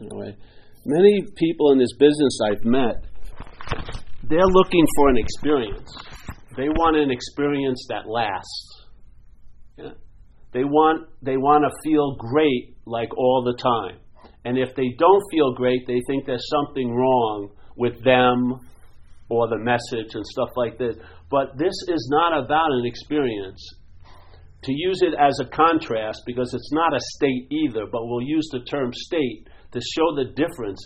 in a way. Many people in this business I've met, they're looking for an experience. They want an experience that lasts. Yeah? They want they want to feel great like all the time. And if they don't feel great, they think there's something wrong with them or the message and stuff like this. But this is not about an experience. To use it as a contrast, because it's not a state either, but we'll use the term state to show the difference.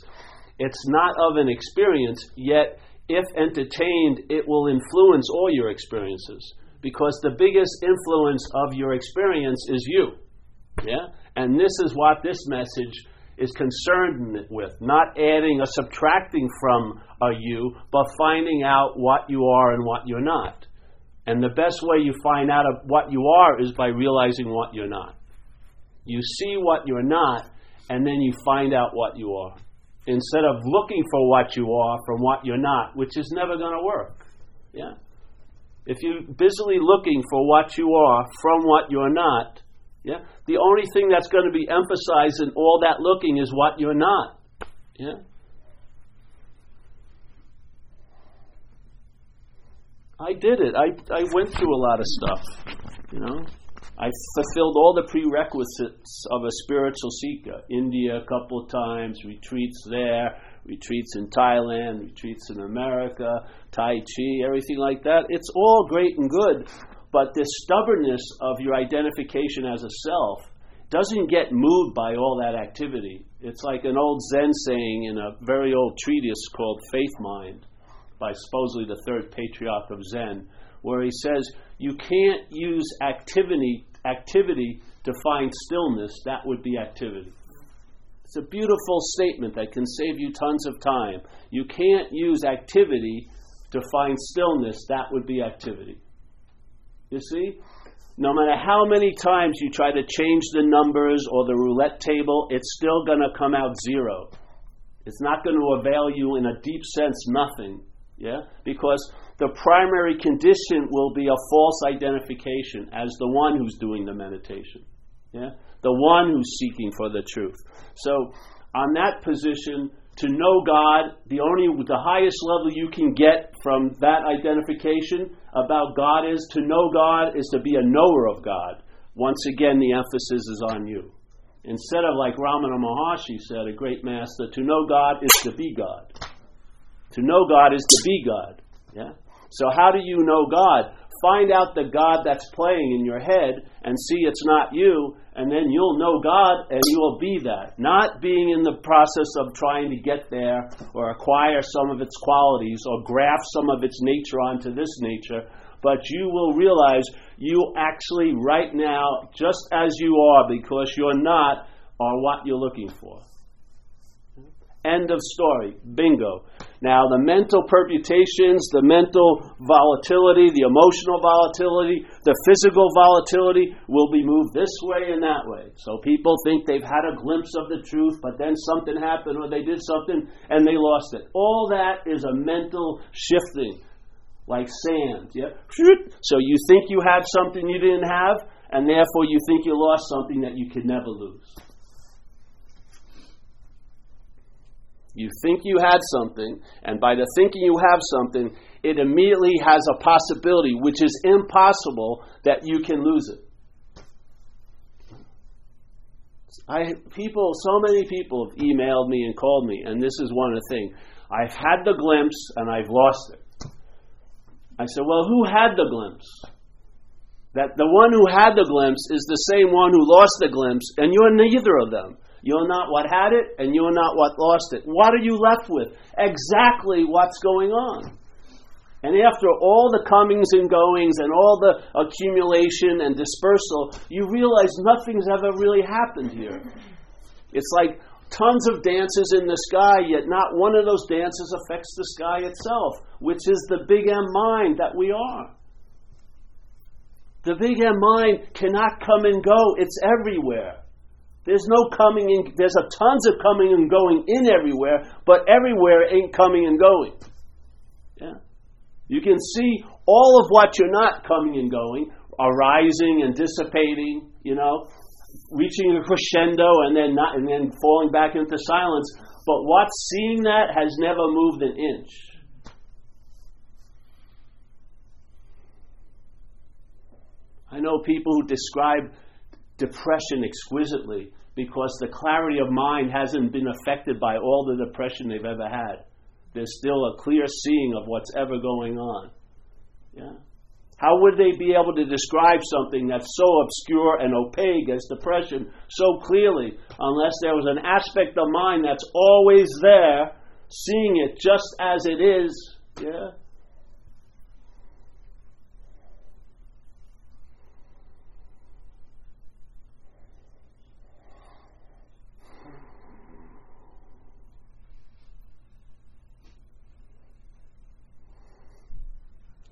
It's not of an experience, yet, if entertained, it will influence all your experiences. Because the biggest influence of your experience is you. Yeah? And this is what this message is concerned with not adding or subtracting from a you, but finding out what you are and what you're not. And the best way you find out what you are is by realizing what you're not. You see what you're not, and then you find out what you are. Instead of looking for what you are from what you're not, which is never going to work. Yeah? If you're busily looking for what you are from what you're not, yeah, the only thing that's going to be emphasized in all that looking is what you're not. Yeah? I did it. I, I went through a lot of stuff, you know. I fulfilled all the prerequisites of a spiritual seeker. India a couple of times, retreats there, retreats in Thailand, retreats in America, Tai Chi, everything like that. It's all great and good, but this stubbornness of your identification as a self doesn't get moved by all that activity. It's like an old Zen saying in a very old treatise called Faith Mind by supposedly the third patriarch of Zen, where he says you can't use activity activity to find stillness. That would be activity. It's a beautiful statement that can save you tons of time. You can't use activity to find stillness. That would be activity. You see? No matter how many times you try to change the numbers or the roulette table, it's still going to come out zero. It's not going to avail you in a deep sense nothing. Yeah? Because the primary condition will be a false identification as the one who's doing the meditation. Yeah? The one who's seeking for the truth. So, on that position, to know God, the only the highest level you can get from that identification about God is to know God is to be a knower of God. Once again, the emphasis is on you. Instead of like Ramana Maharshi said, a great master, to know God is to be God. To know God is to be God. Yeah? So how do you know God? Find out the God that's playing in your head and see it's not you, and then you'll know God and you will be that. Not being in the process of trying to get there or acquire some of its qualities or graft some of its nature onto this nature, but you will realize you actually, right now, just as you are, because you're not, are what you're looking for. End of story. Bingo. Now, the mental permutations, the mental volatility, the emotional volatility, the physical volatility will be moved this way and that way. So people think they've had a glimpse of the truth, but then something happened or they did something and they lost it. All that is a mental shifting, like sand. Yeah? So you think you had something you didn't have, and therefore you think you lost something that you could never lose. You think you had something, and by the thinking you have something, it immediately has a possibility, which is impossible, that you can lose it. I people, so many people have emailed me and called me, and this is one of the things. I've had the glimpse and I've lost it. I said, Well, who had the glimpse? That the one who had the glimpse is the same one who lost the glimpse, and you're neither of them. You're not what had it, and you're not what lost it. What are you left with? Exactly what's going on. And after all the comings and goings and all the accumulation and dispersal, you realize nothing's ever really happened here. It's like tons of dances in the sky, yet not one of those dances affects the sky itself, which is the big M mind that we are. The big M mind cannot come and go, it's everywhere. There's no coming in, there's a tons of coming and going in everywhere, but everywhere ain't coming and going. Yeah. You can see all of what you're not coming and going, arising and dissipating, you know, reaching a crescendo and then not and then falling back into silence. But what's seeing that has never moved an inch. I know people who describe depression exquisitely because the clarity of mind hasn't been affected by all the depression they've ever had. There's still a clear seeing of what's ever going on. Yeah. How would they be able to describe something that's so obscure and opaque as depression so clearly unless there was an aspect of mind that's always there, seeing it just as it is? Yeah.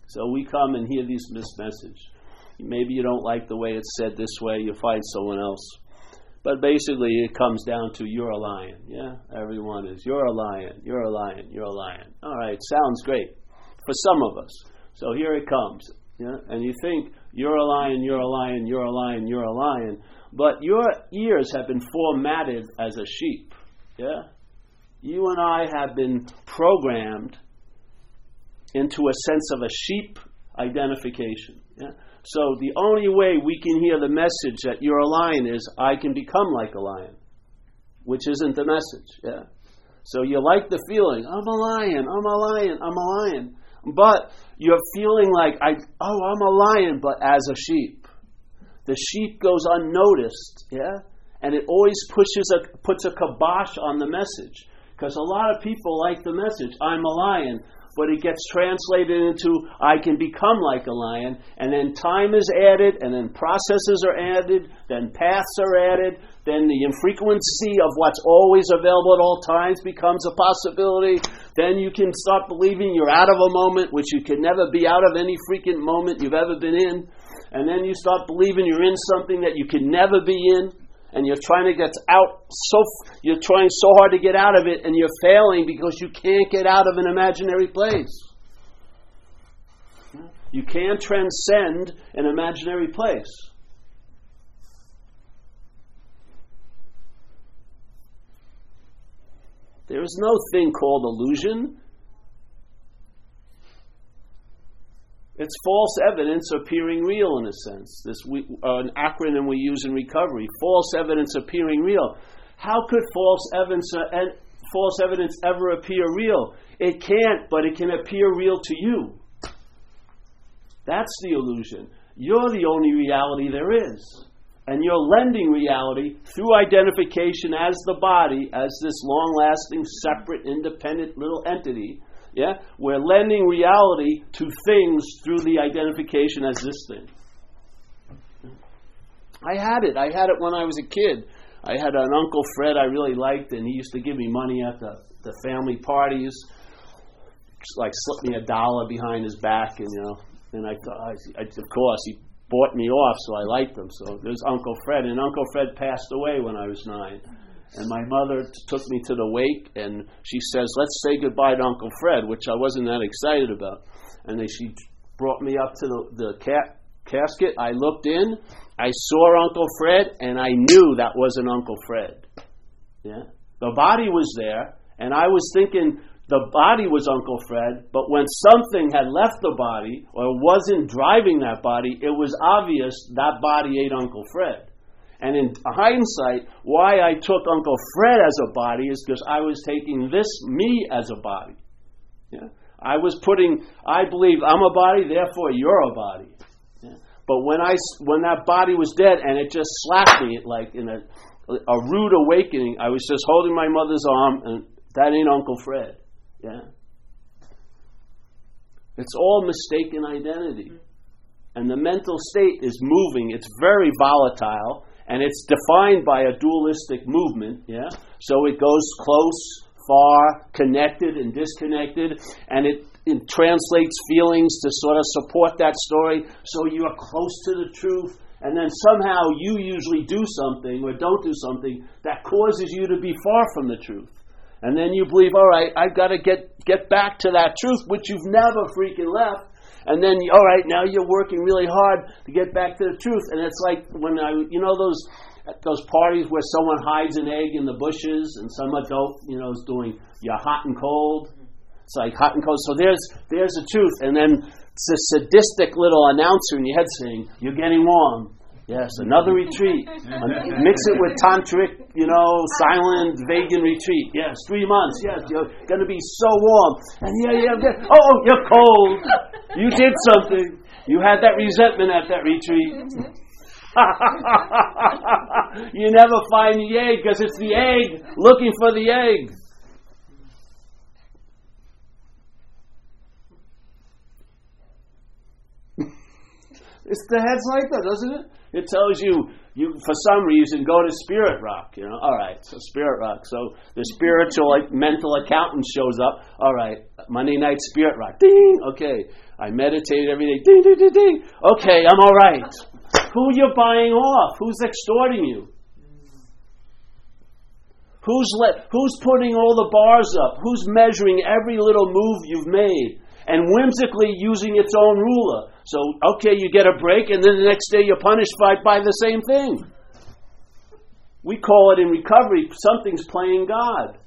So we come and hear this message. Maybe you don't like the way it's said this way, you find someone else. But basically, it comes down to you're a lion. Yeah? Everyone is. You're a lion. You're a lion. You're a lion. All right, sounds great for some of us. So here it comes. Yeah? And you think, you're a lion, you're a lion, you're a lion, you're a lion. But your ears have been formatted as a sheep. Yeah? You and I have been programmed into a sense of a sheep identification. Yeah? So the only way we can hear the message that you're a lion is I can become like a lion, which isn't the message. Yeah. So you like the feeling, I'm a lion, I'm a lion, I'm a lion. But you're feeling like I oh I'm a lion, but as a sheep. The sheep goes unnoticed, yeah? And it always pushes a puts a kibosh on the message. Because a lot of people like the message, I'm a lion, but it gets translated into I can become like a lion, and then time is added, and then processes are added, then paths are added, then the infrequency of what's always available at all times becomes a possibility. Then you can start believing you're out of a moment, which you can never be out of any freaking moment you've ever been in. And then you start believing you're in something that you can never be in and you're trying to get out so you're trying so hard to get out of it and you're failing because you can't get out of an imaginary place. You can't transcend an imaginary place. There is no thing called illusion It's false evidence appearing real in a sense. This we, uh, an acronym we use in recovery: false evidence appearing real. How could false evidence uh, and false evidence ever appear real? It can't, but it can appear real to you. That's the illusion. You're the only reality there is. And you're lending reality through identification as the body, as this long lasting, separate, independent little entity yeah? We're lending reality to things through the identification as this thing. I had it. I had it when I was a kid. I had an Uncle Fred I really liked, and he used to give me money at the, the family parties. Just like slip me a dollar behind his back, and you know, and I thought, I, I, of course, he bought me off, so I liked him. So there's Uncle Fred, and Uncle Fred passed away when I was nine. And my mother t- took me to the wake, and she says, "Let's say goodbye to Uncle Fred," which I wasn't that excited about. And then she brought me up to the, the ca- casket. I looked in, I saw Uncle Fred, and I knew that wasn't Uncle Fred. Yeah, the body was there, and I was thinking the body was Uncle Fred, but when something had left the body or wasn't driving that body, it was obvious that body ate Uncle Fred. And in hindsight, why I took Uncle Fred as a body is because I was taking this me as a body. Yeah? I was putting, I believe I'm a body, therefore you're a body. Yeah? But when I when that body was dead and it just slapped me like in a a rude awakening, I was just holding my mother's arm and that ain't Uncle Fred. Yeah. It's all mistaken identity. And the mental state is moving, it's very volatile and it's defined by a dualistic movement. Yeah, so it goes close, far, connected, and disconnected, and it, it translates feelings to sort of support that story. So you're close to the truth, and then somehow you usually do something or don't do something that causes you to be far from the truth. And then you believe, all right, I've got to get, get back to that truth, which you've never freaking left and then all right, now you're working really hard to get back to the truth. And it's like when I, you know, those those parties where someone hides an egg in the bushes and some adult, you know, is doing your hot and cold. It's like hot and cold. So there's there's the truth, and then it's a sadistic little announcer in your head saying, "You're getting warm." Yes, another retreat. Mix it with tantric, you know, silent vegan retreat. Yes, three months. Yes, you're going to be so warm. And yeah, yeah, yeah. Oh, oh, you're cold. You did something. You had that resentment at that retreat. you never find the egg because it's the egg looking for the egg. It's the head's like that, doesn't it? It tells you you for some reason go to Spirit Rock. You know, all right, so Spirit Rock. So the spiritual like mental accountant shows up. All right, Monday night Spirit Rock. Ding. Okay, I meditated every day. Ding, ding, ding, ding. Okay, I'm all right. Who you buying off? Who's extorting you? Who's let, Who's putting all the bars up? Who's measuring every little move you've made? and whimsically using its own ruler. So, okay, you get a break, and then the next day you're punished by, by the same thing. We call it in recovery something's playing God.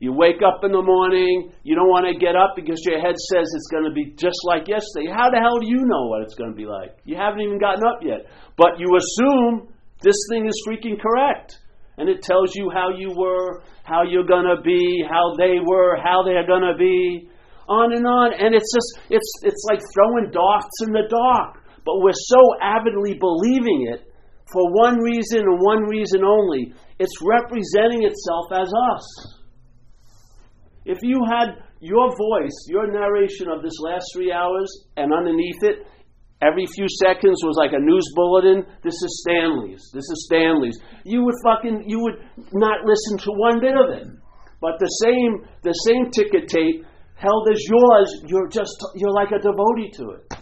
You wake up in the morning, you don't want to get up because your head says it's going to be just like yesterday. How the hell do you know what it's going to be like? You haven't even gotten up yet. But you assume this thing is freaking correct. And it tells you how you were, how you're going to be, how they were, how they're going to be on and on, and it's just it's it's like throwing darts in the dark. But we're so avidly believing it for one reason and one reason only. It's representing itself as us. If you had your voice, your narration of this last three hours, and underneath it, every few seconds was like a news bulletin. This is Stanley's. This is Stanley's. You would fucking you would not listen to one bit of it. But the same the same ticket tape held as yours, you're just you're like a devotee to it.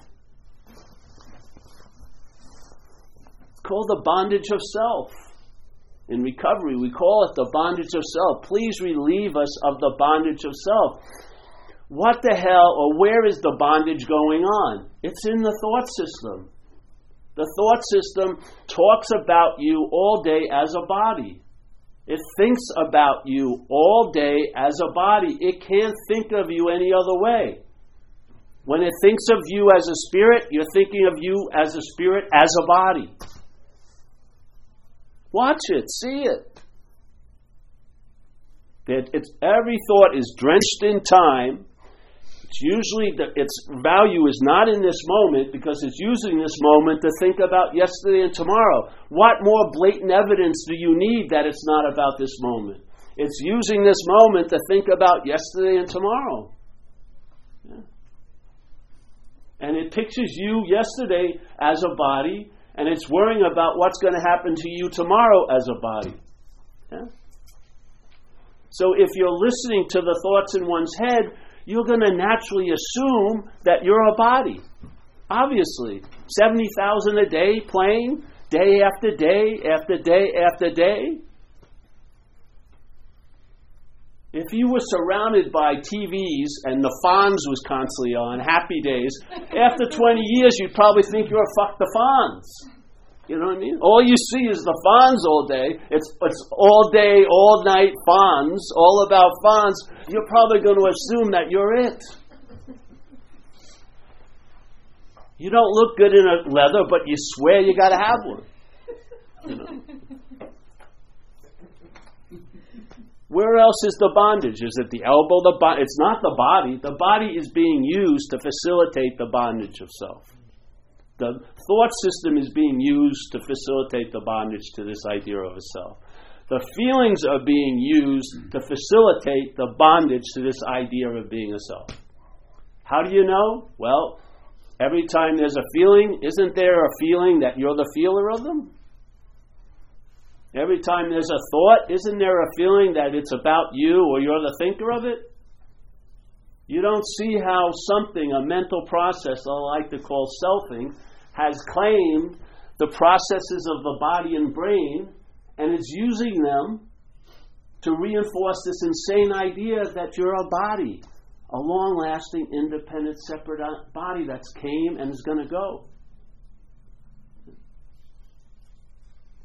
It's called the bondage of self. In recovery, we call it the bondage of self. Please relieve us of the bondage of self. What the hell or where is the bondage going on? It's in the thought system. The thought system talks about you all day as a body. It thinks about you all day as a body. It can't think of you any other way. When it thinks of you as a spirit, you're thinking of you as a spirit, as a body. Watch it, see it. It's, every thought is drenched in time it's usually the, its value is not in this moment because it's using this moment to think about yesterday and tomorrow. What more blatant evidence do you need that it's not about this moment? It's using this moment to think about yesterday and tomorrow. Yeah. And it pictures you yesterday as a body, and it's worrying about what's going to happen to you tomorrow as a body. Yeah? So if you're listening to the thoughts in one's head, you're going to naturally assume that you're a body. Obviously, 70,000 a day playing, day after day after day after day. If you were surrounded by TVs and the Fonz was constantly on, happy days, after 20 years you'd probably think you're a fuck the Fonz. You know what I mean? All you see is the Fonz all day. It's, it's all day, all night Fonz, all about Fonz. You're probably going to assume that you're it. You don't look good in a leather, but you swear you got to have one. You know? Where else is the bondage? Is it the elbow? The bo- It's not the body. The body is being used to facilitate the bondage of self. The thought system is being used to facilitate the bondage to this idea of a self. The feelings are being used to facilitate the bondage to this idea of being a self. How do you know? Well, every time there's a feeling, isn't there a feeling that you're the feeler of them? Every time there's a thought, isn't there a feeling that it's about you or you're the thinker of it? You don't see how something, a mental process I like to call selfing, has claimed the processes of the body and brain and is using them to reinforce this insane idea that you're a body, a long lasting, independent, separate uh, body that's came and is going to go.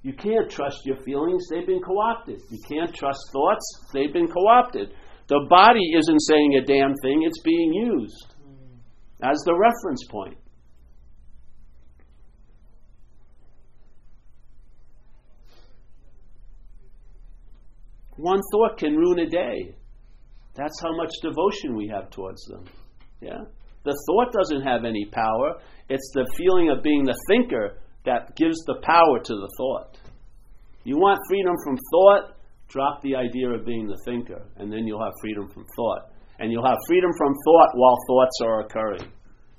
You can't trust your feelings, they've been co opted. You can't trust thoughts, they've been co opted. The body isn't saying a damn thing, it's being used hmm. as the reference point. One thought can ruin a day. That's how much devotion we have towards them. Yeah? The thought doesn't have any power. It's the feeling of being the thinker that gives the power to the thought. You want freedom from thought? Drop the idea of being the thinker, and then you'll have freedom from thought. And you'll have freedom from thought while thoughts are occurring,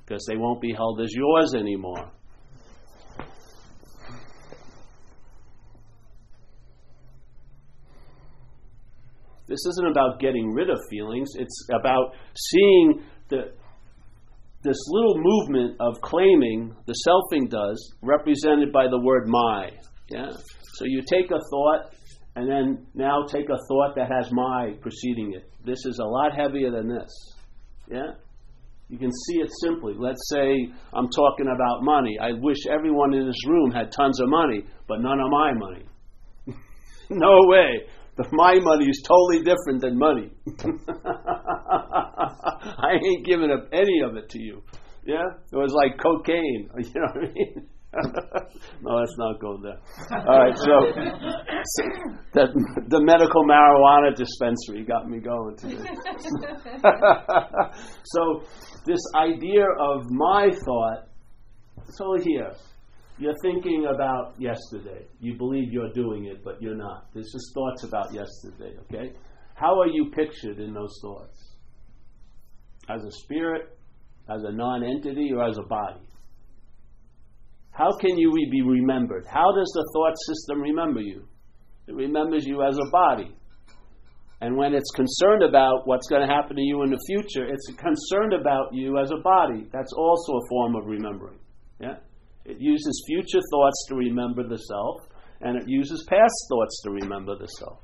because they won't be held as yours anymore. This isn't about getting rid of feelings, it's about seeing the, this little movement of claiming, the selfing does, represented by the word my. Yeah? So you take a thought, and then now take a thought that has my preceding it. This is a lot heavier than this. Yeah? You can see it simply. Let's say I'm talking about money. I wish everyone in this room had tons of money, but none of my money. no way. The, my money is totally different than money. I ain't giving up any of it to you. Yeah? It was like cocaine. You know what I mean? no, let's not go there. All right, so, so the, the medical marijuana dispensary got me going today. so, this idea of my thought, so here, you're thinking about yesterday. You believe you're doing it, but you're not. There's just thoughts about yesterday, okay? How are you pictured in those thoughts? As a spirit, as a non entity, or as a body? How can you be remembered? How does the thought system remember you? It remembers you as a body. And when it's concerned about what's going to happen to you in the future, it's concerned about you as a body. That's also a form of remembering. Yeah? It uses future thoughts to remember the self, and it uses past thoughts to remember the self.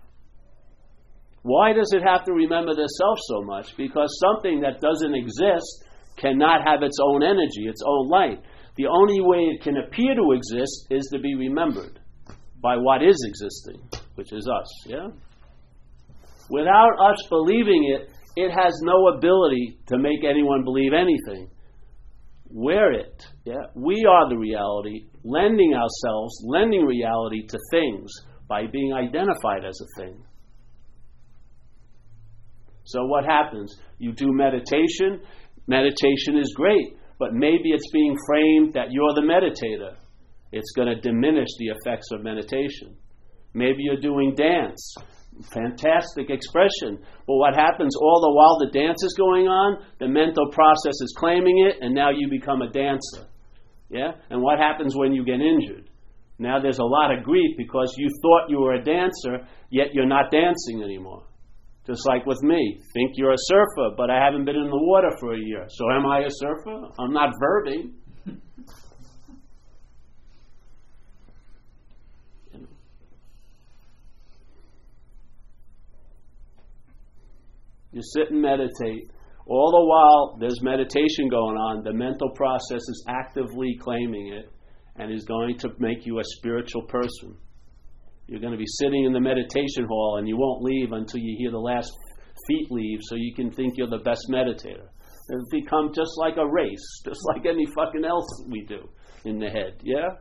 Why does it have to remember the self so much? Because something that doesn't exist cannot have its own energy, its own light. The only way it can appear to exist is to be remembered by what is existing, which is us. Yeah? Without us believing it, it has no ability to make anyone believe anything. We're it. Yeah? We are the reality, lending ourselves, lending reality to things by being identified as a thing. So, what happens? You do meditation. Meditation is great, but maybe it's being framed that you're the meditator. It's going to diminish the effects of meditation. Maybe you're doing dance fantastic expression. But what happens all the while the dance is going on, the mental process is claiming it, and now you become a dancer. Yeah? And what happens when you get injured? Now there's a lot of grief because you thought you were a dancer, yet you're not dancing anymore. Just like with me. Think you're a surfer, but I haven't been in the water for a year. So am I a surfer? I'm not verbing. You sit and meditate. All the while there's meditation going on, the mental process is actively claiming it and is going to make you a spiritual person. You're going to be sitting in the meditation hall and you won't leave until you hear the last feet leave so you can think you're the best meditator. It's become just like a race, just like any fucking else we do in the head. Yeah?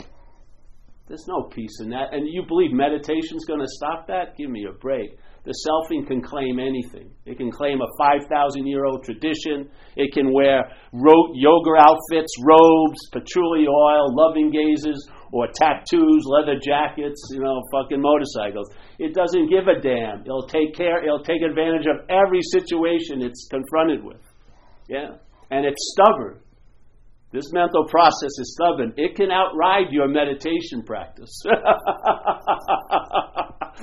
There's no peace in that. And you believe meditation's going to stop that? Give me a break. The selfing can claim anything. It can claim a 5,000 year old tradition. It can wear ro- yoga outfits, robes, patchouli oil, loving gazes, or tattoos, leather jackets, you know, fucking motorcycles. It doesn't give a damn. It'll take care, it'll take advantage of every situation it's confronted with. Yeah? And it's stubborn. This mental process is stubborn. It can outride your meditation practice.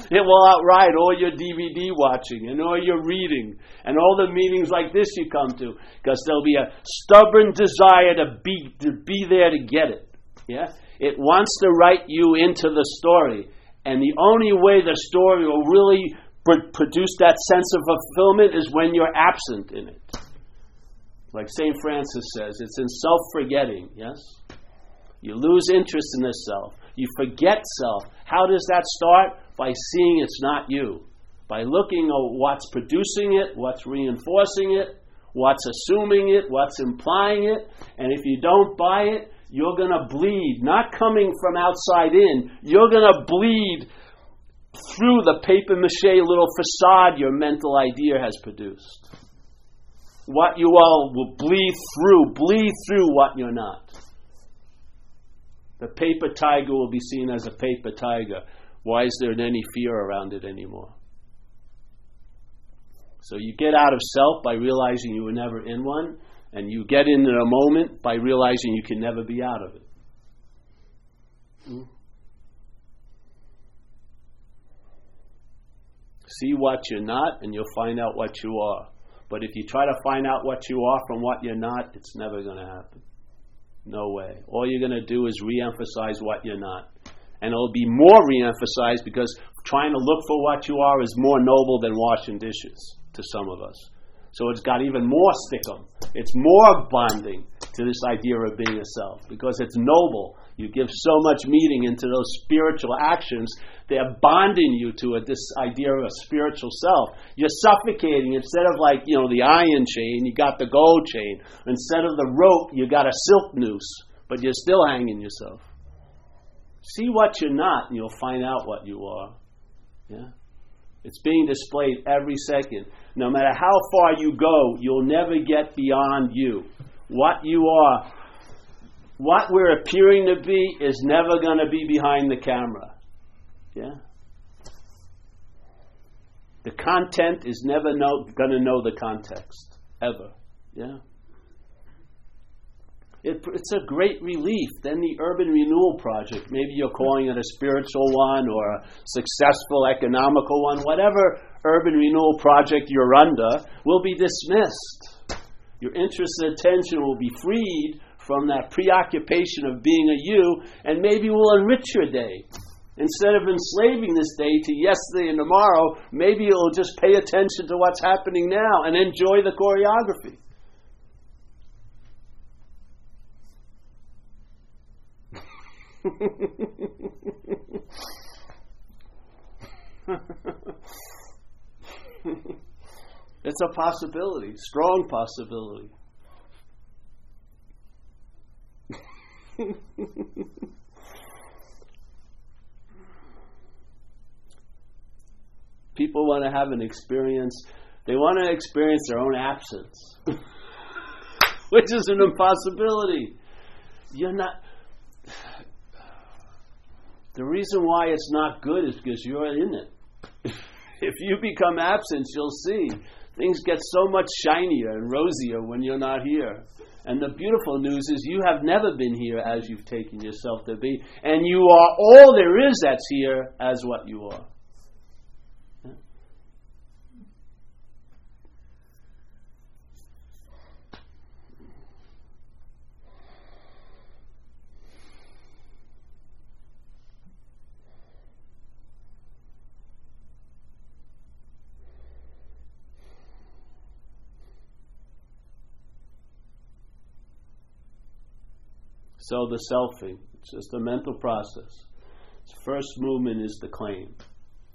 it will outride all your DVD watching and all your reading and all the meetings like this you come to because there'll be a stubborn desire to be to be there to get it. Yeah? It wants to write you into the story. And the only way the story will really pr- produce that sense of fulfillment is when you're absent in it. Like St. Francis says, it's in self forgetting, yes? You lose interest in the self. You forget self. How does that start? By seeing it's not you. By looking at what's producing it, what's reinforcing it, what's assuming it, what's implying it, and if you don't buy it, you're going to bleed, not coming from outside in, you're going to bleed through the paper mache little facade your mental idea has produced. What you all will bleed through, bleed through what you're not. The paper tiger will be seen as a paper tiger. Why is there any fear around it anymore? So you get out of self by realizing you were never in one, and you get into a moment by realizing you can never be out of it. Hmm? See what you're not, and you'll find out what you are. But if you try to find out what you are from what you're not, it's never going to happen. No way. All you're going to do is re emphasize what you're not. And it'll be more re emphasized because trying to look for what you are is more noble than washing dishes to some of us. So it's got even more stickum. It's more bonding to this idea of being a self because it's noble. You give so much meaning into those spiritual actions, they're bonding you to this idea of a spiritual self. You're suffocating instead of like, you know, the iron chain, you got the gold chain. Instead of the rope, you got a silk noose, but you're still hanging yourself. See what you're not, and you'll find out what you are. Yeah? It's being displayed every second. No matter how far you go, you'll never get beyond you. What you are, what we're appearing to be, is never going to be behind the camera. Yeah? The content is never going to know the context, ever. Yeah? It, it's a great relief. Then the Urban Renewal Project, maybe you're calling it a spiritual one or a successful economical one, whatever urban renewal project you're under, will be dismissed. Your interest and attention will be freed from that preoccupation of being a you, and maybe we'll enrich your day. Instead of enslaving this day to yesterday and tomorrow, maybe you'll just pay attention to what's happening now and enjoy the choreography. it's a possibility, strong possibility. People want to have an experience, they want to experience their own absence, which is an impossibility. You're not the reason why it's not good is because you're in it. if you become absent, you'll see things get so much shinier and rosier when you're not here. And the beautiful news is you have never been here as you've taken yourself to be, and you are all there is that's here as what you are. So the selfing, it's just a mental process. Its first movement is the claim.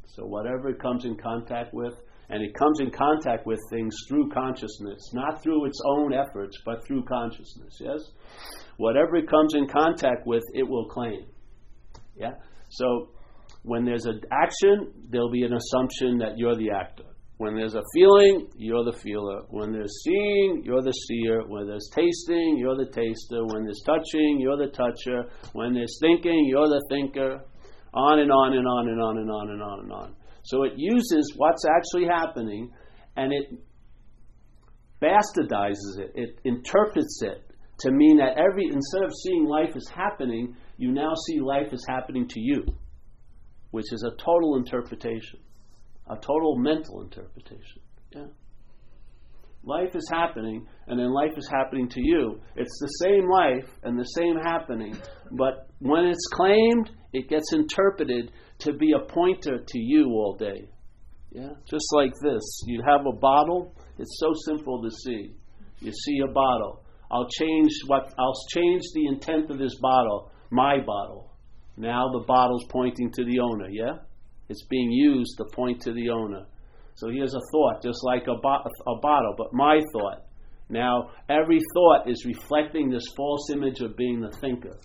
So whatever it comes in contact with, and it comes in contact with things through consciousness, not through its own efforts, but through consciousness, yes? Whatever it comes in contact with, it will claim. Yeah? So when there's an action, there'll be an assumption that you're the actor. When there's a feeling, you're the feeler. When there's seeing, you're the seer. When there's tasting, you're the taster. When there's touching, you're the toucher. When there's thinking, you're the thinker. On and on and on and on and on and on and on. So it uses what's actually happening and it bastardizes it, it interprets it to mean that every instead of seeing life as happening, you now see life as happening to you, which is a total interpretation a total mental interpretation. Yeah. Life is happening, and then life is happening to you. It's the same life and the same happening, but when it's claimed, it gets interpreted to be a pointer to you all day. Yeah, just like this. You have a bottle. It's so simple to see. You see a bottle. I'll change what I'll change the intent of this bottle, my bottle. Now the bottle's pointing to the owner, yeah? It's being used to point to the owner. So here's a thought, just like a, bo- a bottle, but my thought. Now, every thought is reflecting this false image of being the thinker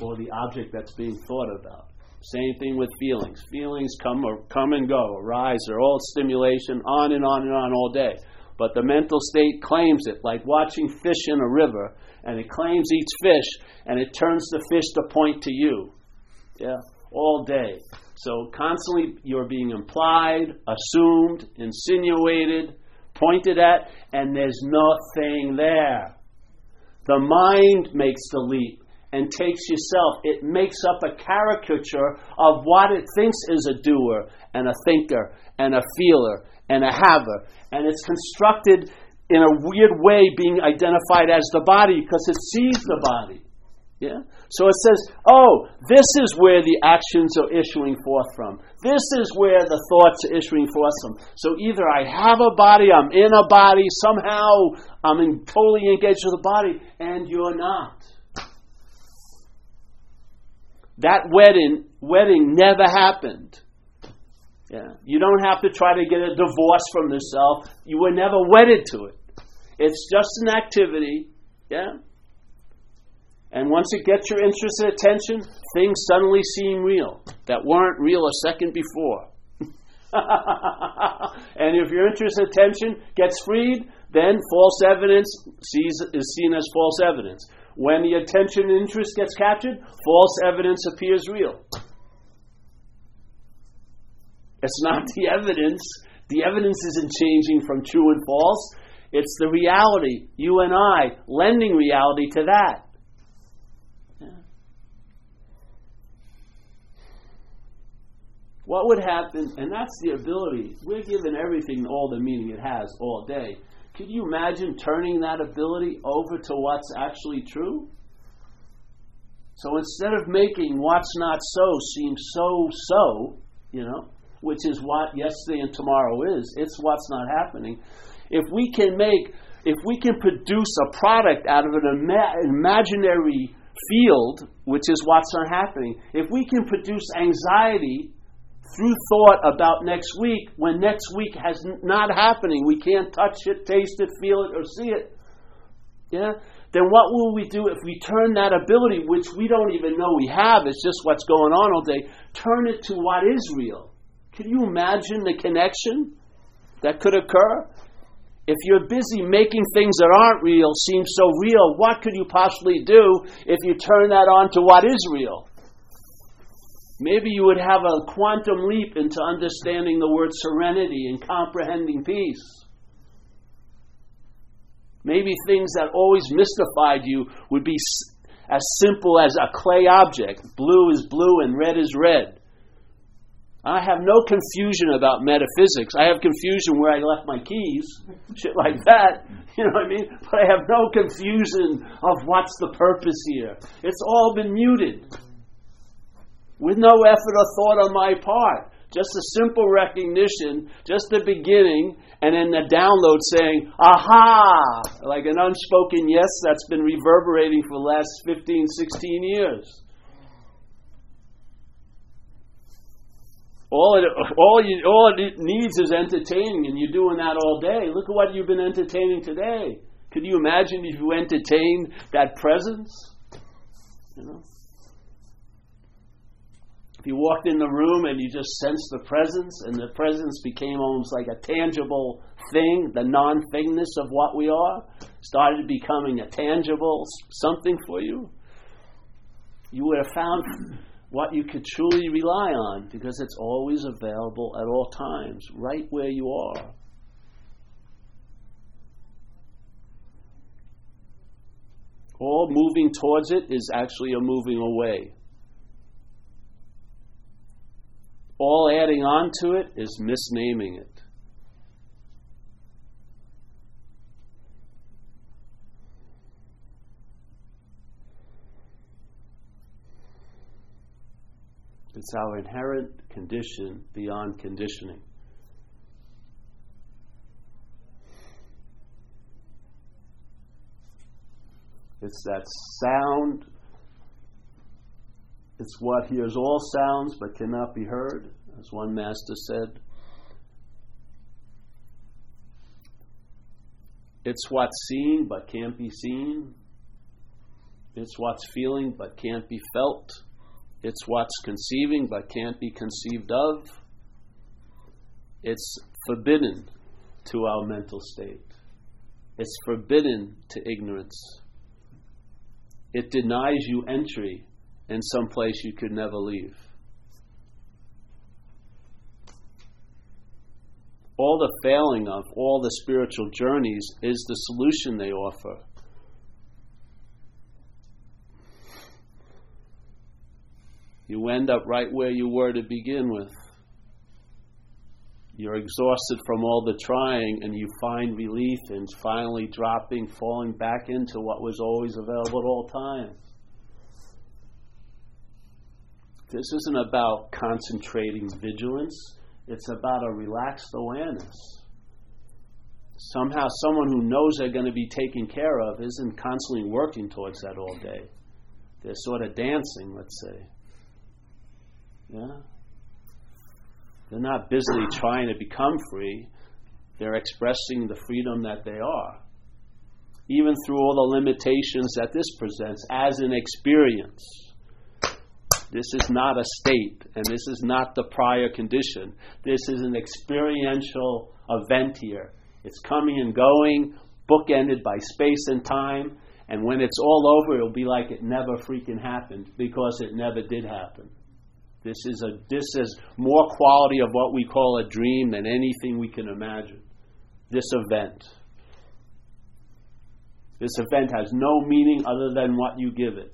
or the object that's being thought about. Same thing with feelings. Feelings come or come and go, arise. They're all stimulation, on and on and on all day. But the mental state claims it, like watching fish in a river, and it claims each fish, and it turns the fish to point to you. Yeah, all day. So constantly you're being implied, assumed, insinuated, pointed at, and there's nothing there. The mind makes the leap and takes yourself. It makes up a caricature of what it thinks is a doer and a thinker and a feeler and a haver. And it's constructed in a weird way being identified as the body because it sees the body. Yeah? So it says, oh, this is where the actions are issuing forth from. This is where the thoughts are issuing forth from. So either I have a body, I'm in a body, somehow I'm in, totally engaged with the body, and you're not. That wedding, wedding never happened. Yeah. You don't have to try to get a divorce from yourself. You were never wedded to it. It's just an activity. Yeah. And once it gets your interest and attention, things suddenly seem real that weren't real a second before. and if your interest and attention gets freed, then false evidence sees, is seen as false evidence. When the attention and interest gets captured, false evidence appears real. It's not the evidence. The evidence isn't changing from true and false. It's the reality, you and I, lending reality to that. What would happen, and that's the ability, we're given everything all the meaning it has all day. Could you imagine turning that ability over to what's actually true? So instead of making what's not so seem so so, you know, which is what yesterday and tomorrow is, it's what's not happening. If we can make, if we can produce a product out of an ima- imaginary field, which is what's not happening, if we can produce anxiety through thought about next week when next week has not happening. We can't touch it, taste it, feel it, or see it. Yeah? Then what will we do if we turn that ability, which we don't even know we have, it's just what's going on all day, turn it to what is real? Can you imagine the connection that could occur? If you're busy making things that aren't real seem so real, what could you possibly do if you turn that on to what is real? Maybe you would have a quantum leap into understanding the word serenity and comprehending peace. Maybe things that always mystified you would be as simple as a clay object. Blue is blue and red is red. I have no confusion about metaphysics. I have confusion where I left my keys, shit like that. You know what I mean? But I have no confusion of what's the purpose here. It's all been muted with no effort or thought on my part. Just a simple recognition, just the beginning, and then the download saying, aha, like an unspoken yes that's been reverberating for the last 15, 16 years. All it, all, you, all it needs is entertaining, and you're doing that all day. Look at what you've been entertaining today. Could you imagine if you entertained that presence? You know? You walked in the room and you just sensed the presence, and the presence became almost like a tangible thing, the non thingness of what we are started becoming a tangible something for you, you would have found what you could truly rely on because it's always available at all times, right where you are. All moving towards it is actually a moving away. All adding on to it is misnaming it. It's our inherent condition beyond conditioning. It's that sound It's what hears all sounds but cannot be heard, as one master said. It's what's seen but can't be seen. It's what's feeling but can't be felt. It's what's conceiving but can't be conceived of. It's forbidden to our mental state. It's forbidden to ignorance. It denies you entry in some place you could never leave. All the failing of all the spiritual journeys is the solution they offer. You end up right where you were to begin with. You're exhausted from all the trying, and you find relief in finally dropping, falling back into what was always available at all times. This isn't about concentrating vigilance, it's about a relaxed awareness. Somehow, someone who knows they're going to be taken care of isn't constantly working towards that all day. They're sort of dancing, let's say. Yeah? They're not busily trying to become free, they're expressing the freedom that they are. Even through all the limitations that this presents as an experience. This is not a state, and this is not the prior condition. This is an experiential event here. It's coming and going, bookended by space and time, and when it's all over, it'll be like it never freaking happened because it never did happen. This is a this is more quality of what we call a dream than anything we can imagine. This event. This event has no meaning other than what you give it.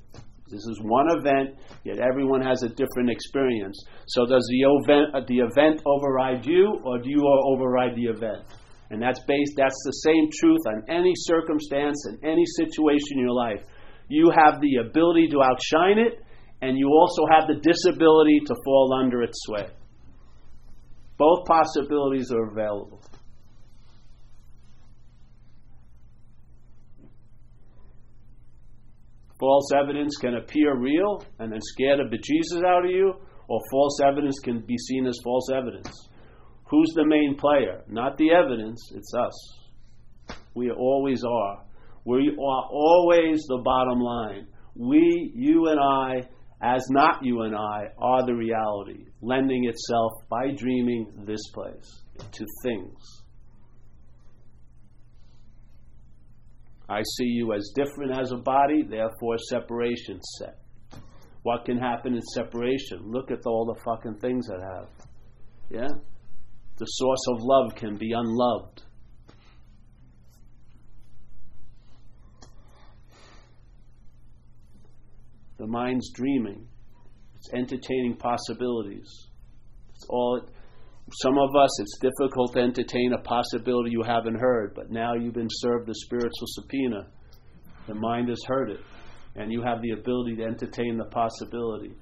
This is one event, yet everyone has a different experience. So does the event uh, the event override you, or do you override the event? And that's based. That's the same truth on any circumstance and any situation in your life. You have the ability to outshine it, and you also have the disability to fall under its sway. Both possibilities are available. False evidence can appear real and then scare the bejesus out of you, or false evidence can be seen as false evidence. Who's the main player? Not the evidence, it's us. We always are. We are always the bottom line. We, you and I, as not you and I, are the reality, lending itself by dreaming this place to things. I see you as different as a body, therefore separation set. What can happen in separation? Look at all the fucking things that have. Yeah? The source of love can be unloved. The mind's dreaming. It's entertaining possibilities. It's all. Some of us, it's difficult to entertain a possibility you haven't heard, but now you've been served the spiritual subpoena. The mind has heard it, and you have the ability to entertain the possibility.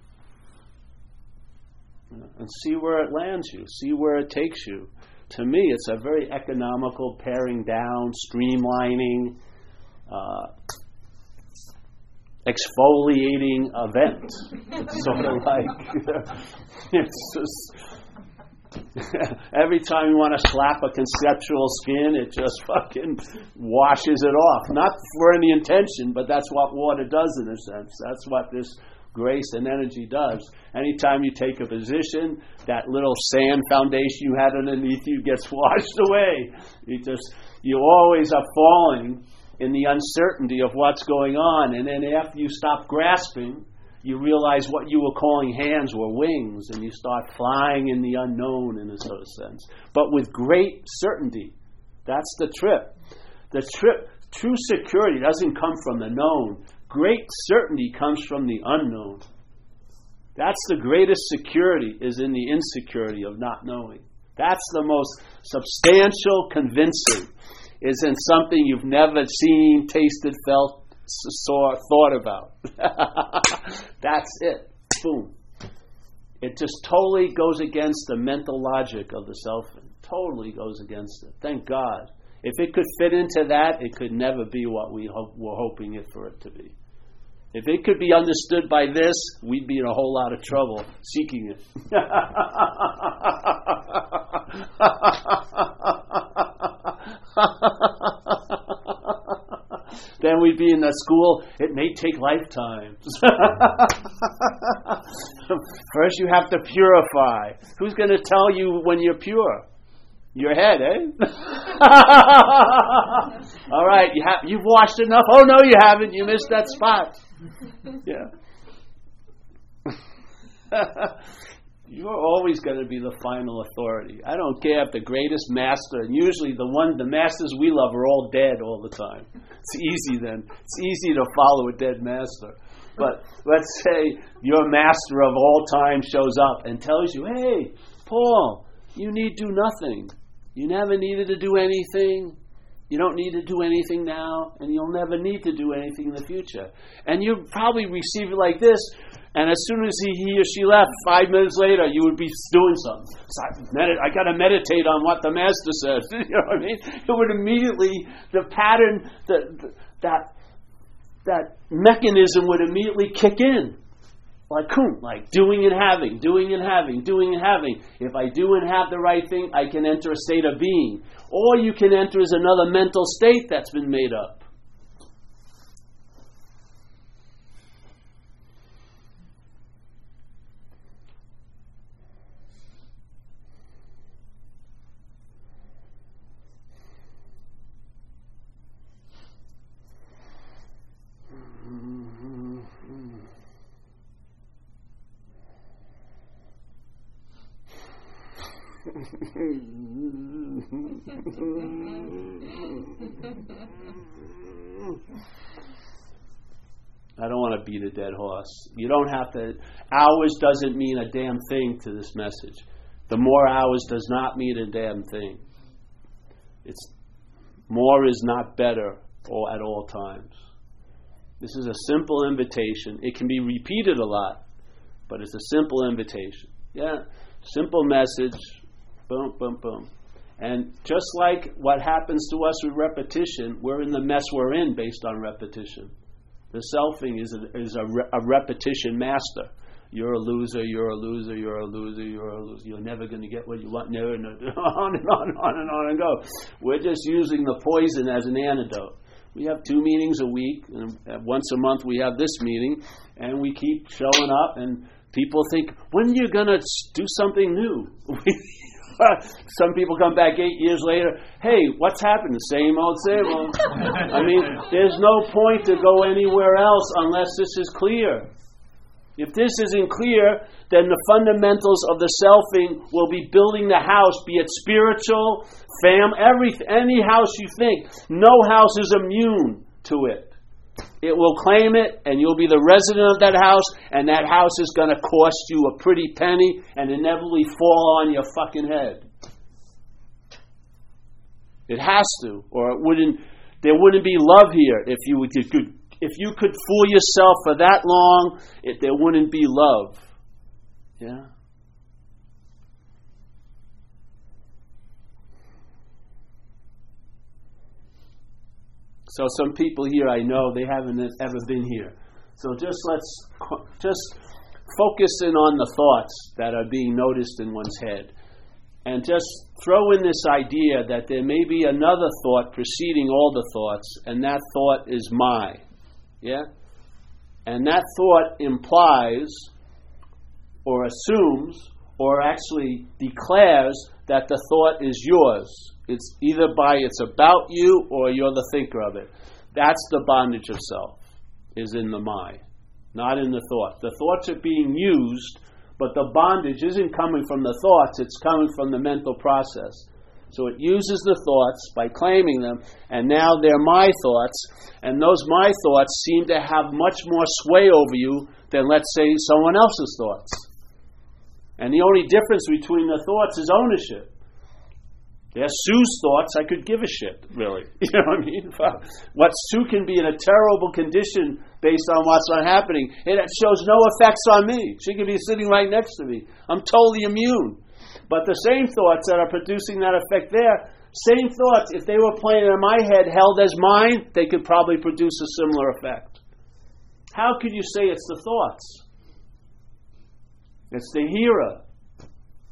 And see where it lands you, see where it takes you. To me, it's a very economical paring down, streamlining, uh, exfoliating event. It's sort of like it's just every time you want to slap a conceptual skin, it just fucking washes it off. Not for any intention, but that's what water does in a sense. That's what this grace and energy does. Anytime you take a position, that little sand foundation you had underneath you gets washed away. You just you always are falling in the uncertainty of what's going on. And then after you stop grasping, you realize what you were calling hands were wings, and you start flying in the unknown in a sort of sense. But with great certainty. That's the trip. The trip, true security doesn't come from the known. Great certainty comes from the unknown. That's the greatest security, is in the insecurity of not knowing. That's the most substantial, convincing is in something you've never seen, tasted, felt, saw, thought about. That's it. Boom. It just totally goes against the mental logic of the self. Totally goes against it. Thank God. If it could fit into that, it could never be what we were hoping it for it to be. If it could be understood by this, we'd be in a whole lot of trouble seeking it. then we'd be in the school. It may take lifetimes. First, you have to purify. Who's going to tell you when you're pure? Your head, eh? All right, you have you've washed enough. Oh no, you haven't. You missed that spot. Yeah. You're always going to be the final authority. I don't care if the greatest master, and usually the one, the masters we love are all dead all the time. It's easy then. It's easy to follow a dead master. But let's say your master of all time shows up and tells you, "Hey, Paul, you need to do nothing. You never needed to do anything. You don't need to do anything now, and you'll never need to do anything in the future." And you probably receive it like this: and as soon as he, he or she left, five minutes later, you would be doing something. So I, medit- I got to meditate on what the master said. you know what I mean? It would immediately, the pattern, the, that, that mechanism would immediately kick in. Like, cool, like doing and having, doing and having, doing and having. If I do and have the right thing, I can enter a state of being. Or you can enter as another mental state that's been made up. I don't want to You don't have to. Hours doesn't mean a damn thing to this message. The more hours does not mean a damn thing. It's more is not better or at all times. This is a simple invitation. It can be repeated a lot, but it's a simple invitation. Yeah, simple message. Boom, boom, boom. And just like what happens to us with repetition, we're in the mess we're in based on repetition. The selfing is a, is a, re, a repetition master. You're a loser, you're a loser, you're a loser, you're a loser. You're never going to get what you want. Never, no, on and on and on and on and go. We're just using the poison as an antidote. We have two meetings a week, and once a month we have this meeting, and we keep showing up, and people think, when are you going to do something new? Some people come back eight years later. Hey, what's happened? The same old, same old. I mean, there's no point to go anywhere else unless this is clear. If this isn't clear, then the fundamentals of the selfing will be building the house, be it spiritual, fam, every any house you think. No house is immune to it. It will claim it, and you'll be the resident of that house, and that house is going to cost you a pretty penny and inevitably fall on your fucking head. It has to, or it wouldn't. There wouldn't be love here if you could. If you could fool yourself for that long, it, there wouldn't be love. Yeah. So some people here I know they haven't ever been here. So just let's just focus in on the thoughts that are being noticed in one's head. And just throw in this idea that there may be another thought preceding all the thoughts, and that thought is my. Yeah? And that thought implies or assumes or actually declares that the thought is yours. It's either by it's about you or you're the thinker of it. That's the bondage of self, is in the mind, not in the thought. The thoughts are being used, but the bondage isn't coming from the thoughts, it's coming from the mental process. So it uses the thoughts by claiming them, and now they're my thoughts, and those my thoughts seem to have much more sway over you than, let's say, someone else's thoughts. And the only difference between the thoughts is ownership. They're Sue's thoughts, I could give a shit, really. You know what I mean? What Sue can be in a terrible condition based on what's not happening, it shows no effects on me. She could be sitting right next to me. I'm totally immune. But the same thoughts that are producing that effect there, same thoughts, if they were playing in my head held as mine, they could probably produce a similar effect. How could you say it's the thoughts? It's the hearer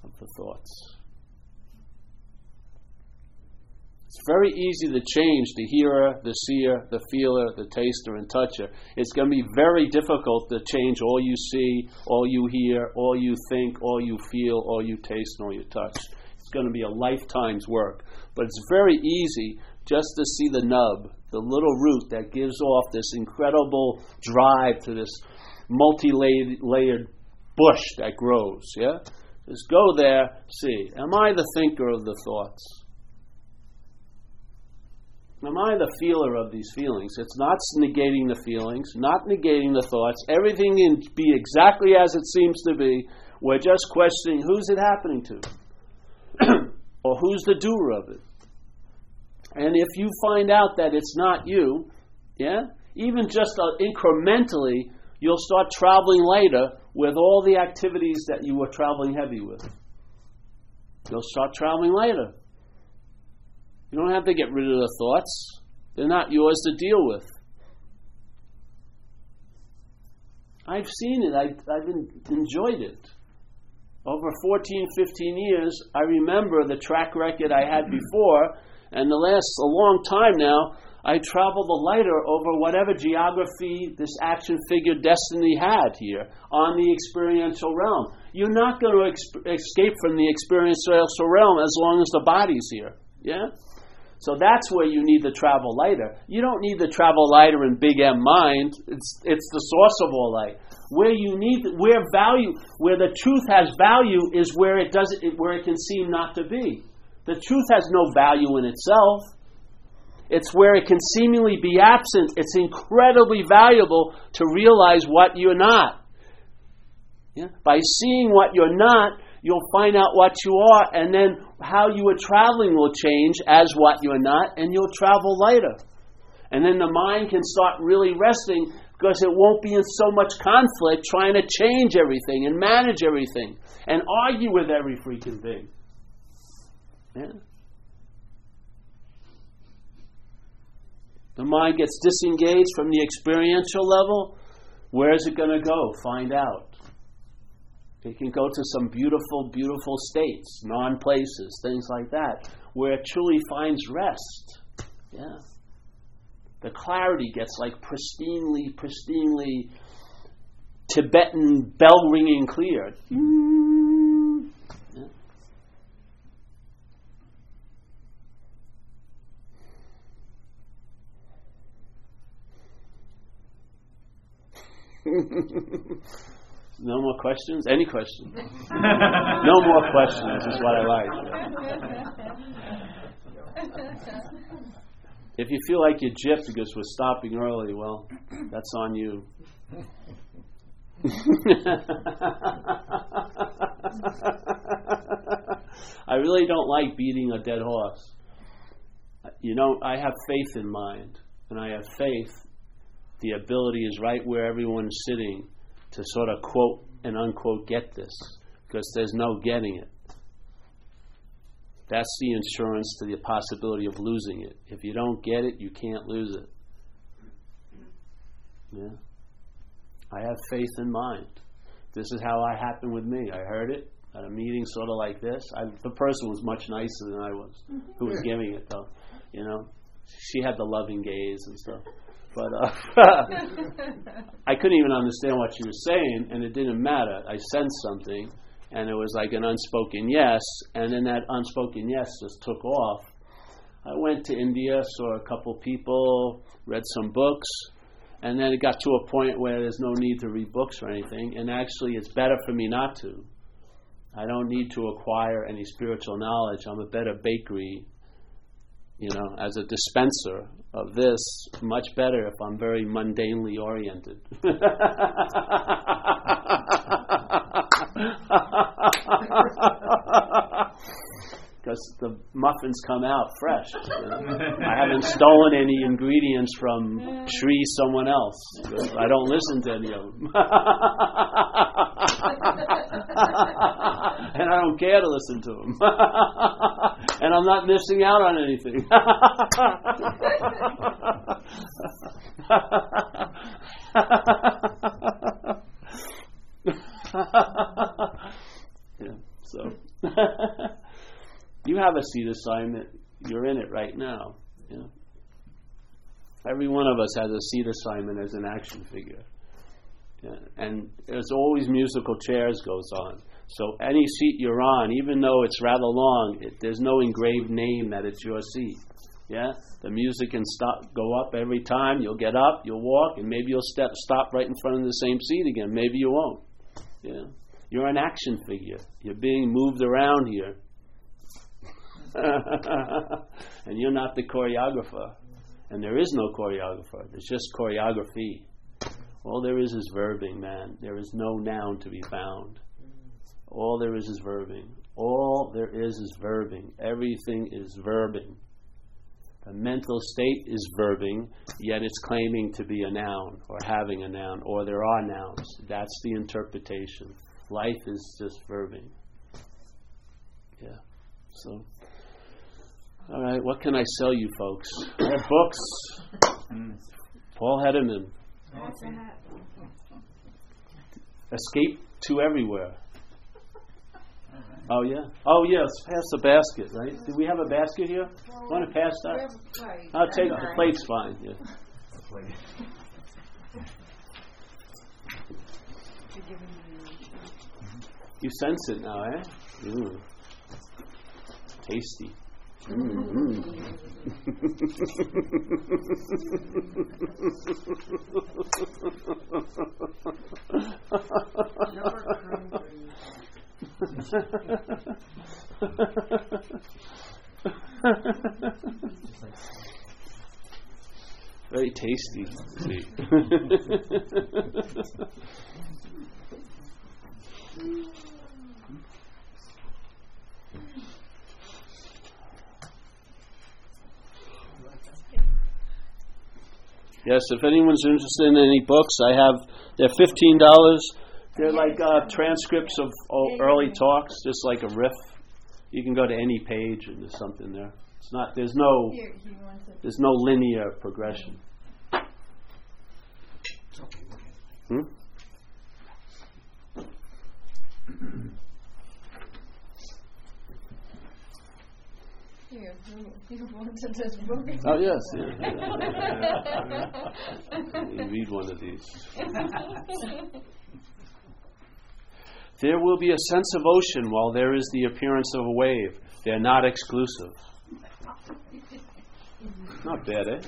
of the thoughts. Very easy to change the hearer, the seer, the feeler, the taster, and toucher. It's going to be very difficult to change all you see, all you hear, all you think, all you feel, all you taste, and all you touch. It's going to be a lifetime's work. But it's very easy just to see the nub, the little root that gives off this incredible drive to this multi layered bush that grows. Yeah? Just go there, see. Am I the thinker of the thoughts? Am I the feeler of these feelings? It's not negating the feelings, not negating the thoughts. Everything be exactly as it seems to be. We're just questioning who's it happening to? or who's the doer of it? And if you find out that it's not you, yeah, even just uh, incrementally, you'll start traveling later with all the activities that you were traveling heavy with. You'll start traveling later. You don't have to get rid of the thoughts, they're not yours to deal with. I've seen it, I, I've enjoyed it. Over 14, 15 years, I remember the track record I had before, and the last, a long time now, I travel the lighter over whatever geography this action figure destiny had here on the experiential realm. You're not going to escape from the experiential realm as long as the body's here. Yeah? So that's where you need to travel lighter. You don't need to travel lighter in big M mind. It's it's the source of all light. Where you need where value where the truth has value is where it does it where it can seem not to be. The truth has no value in itself. It's where it can seemingly be absent. It's incredibly valuable to realize what you're not. Yeah? By seeing what you're not, you'll find out what you are, and then how you are traveling will change as what you're not, and you'll travel lighter. And then the mind can start really resting because it won't be in so much conflict trying to change everything and manage everything and argue with every freaking thing. Yeah. The mind gets disengaged from the experiential level. Where is it going to go? Find out. It can go to some beautiful, beautiful states, non places, things like that, where it truly finds rest. Yeah. The clarity gets like pristinely, pristinely Tibetan bell ringing clear. Mm. No more questions? Any questions? no more questions is what I like. If you feel like you're gypped because we're stopping early, well, that's on you. I really don't like beating a dead horse. You know, I have faith in mind, and I have faith the ability is right where everyone's sitting to sort of quote and unquote get this because there's no getting it. That's the insurance to the possibility of losing it. If you don't get it, you can't lose it. Yeah. I have faith in mind. This is how I happened with me. I heard it at a meeting sort of like this. I, the person was much nicer than I was, mm-hmm. who was giving it though. You know, she had the loving gaze and stuff. But uh, I couldn't even understand what she was saying, and it didn't matter. I sensed something, and it was like an unspoken yes, and then that unspoken yes just took off. I went to India, saw a couple people, read some books, and then it got to a point where there's no need to read books or anything, and actually it's better for me not to. I don't need to acquire any spiritual knowledge. I'm a better bakery you know, as a dispenser of this, much better if I'm very mundanely oriented. because the muffins come out fresh. You know? I haven't stolen any ingredients from Sri someone else. I don't listen to any of them. and I don't care to listen to them. and I'm not missing out on anything. yeah, so a seed assignment, you're in it right now. You know? Every one of us has a seed assignment as an action figure. Yeah. And there's always musical chairs goes on. So any seat you're on, even though it's rather long, it, there's no engraved name that it's your seat. Yeah, the music can stop, go up every time. You'll get up, you'll walk, and maybe you'll step, stop right in front of the same seat again. Maybe you won't. Yeah, you're an action figure. You're being moved around here, and you're not the choreographer. And there is no choreographer. There's just choreography. All there is is verbing, man. There is no noun to be found. All there is is verbing. All there is is verbing. Everything is verbing. The mental state is verbing, yet it's claiming to be a noun or having a noun, or there are nouns. That's the interpretation. Life is just verbing. Yeah. So, all right, what can I sell you, folks? I have books. Paul Hedderman. Escape to everywhere. Oh yeah. Oh yes. Pass the basket, right? Do we have a basket here? Want to pass that? I'll take the plate's fine. Yeah. You sense it now, eh? Mm. Tasty. Very tasty. Yes, if anyone's interested in any books, I have. They're fifteen dollars. They're like uh, transcripts of early talks, just like a riff. You can go to any page and there's something there. It's not. There's no. Here, he wants it. There's no linear progression. Hmm? Here, he he wanted this book. Oh yes. Yeah. You read one of these. There will be a sense of ocean while there is the appearance of a wave. They're not exclusive. Not bad, eh?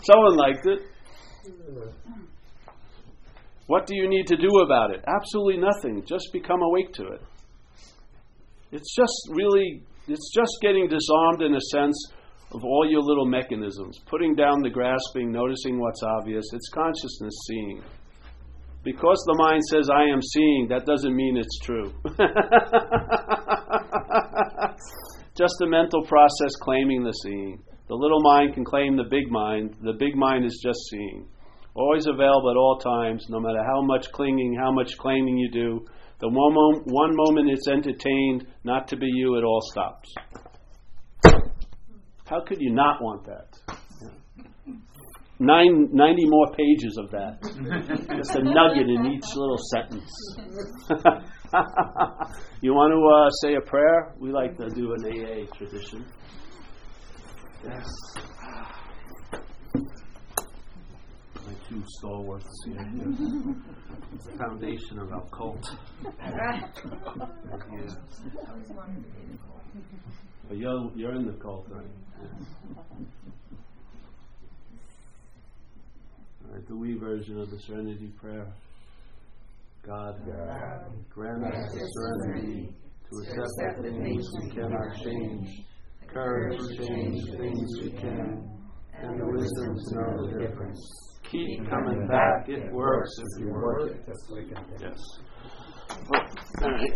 Someone liked it. What do you need to do about it? Absolutely nothing. Just become awake to it. It's just really, it's just getting disarmed in a sense of all your little mechanisms, putting down the grasping, noticing what's obvious. It's consciousness seeing. Because the mind says, I am seeing, that doesn't mean it's true. just a mental process claiming the seeing. The little mind can claim the big mind, the big mind is just seeing. Always available at all times, no matter how much clinging, how much claiming you do. The one, one moment it's entertained not to be you, it all stops. How could you not want that? Nine, 90 more pages of that. Just a nugget in each little sentence. you want to uh, say a prayer? We like to do an AA tradition. Yes. My two stalwarts here. It's the foundation of our cult. Yeah. But you're, you're in the cult, right? All right, the we version of the Serenity Prayer. God, grant us the serenity to accept the things we cannot change, courage to change things we can, and the wisdom to know the difference. Keep coming back. It works if you work it. Yes. All right.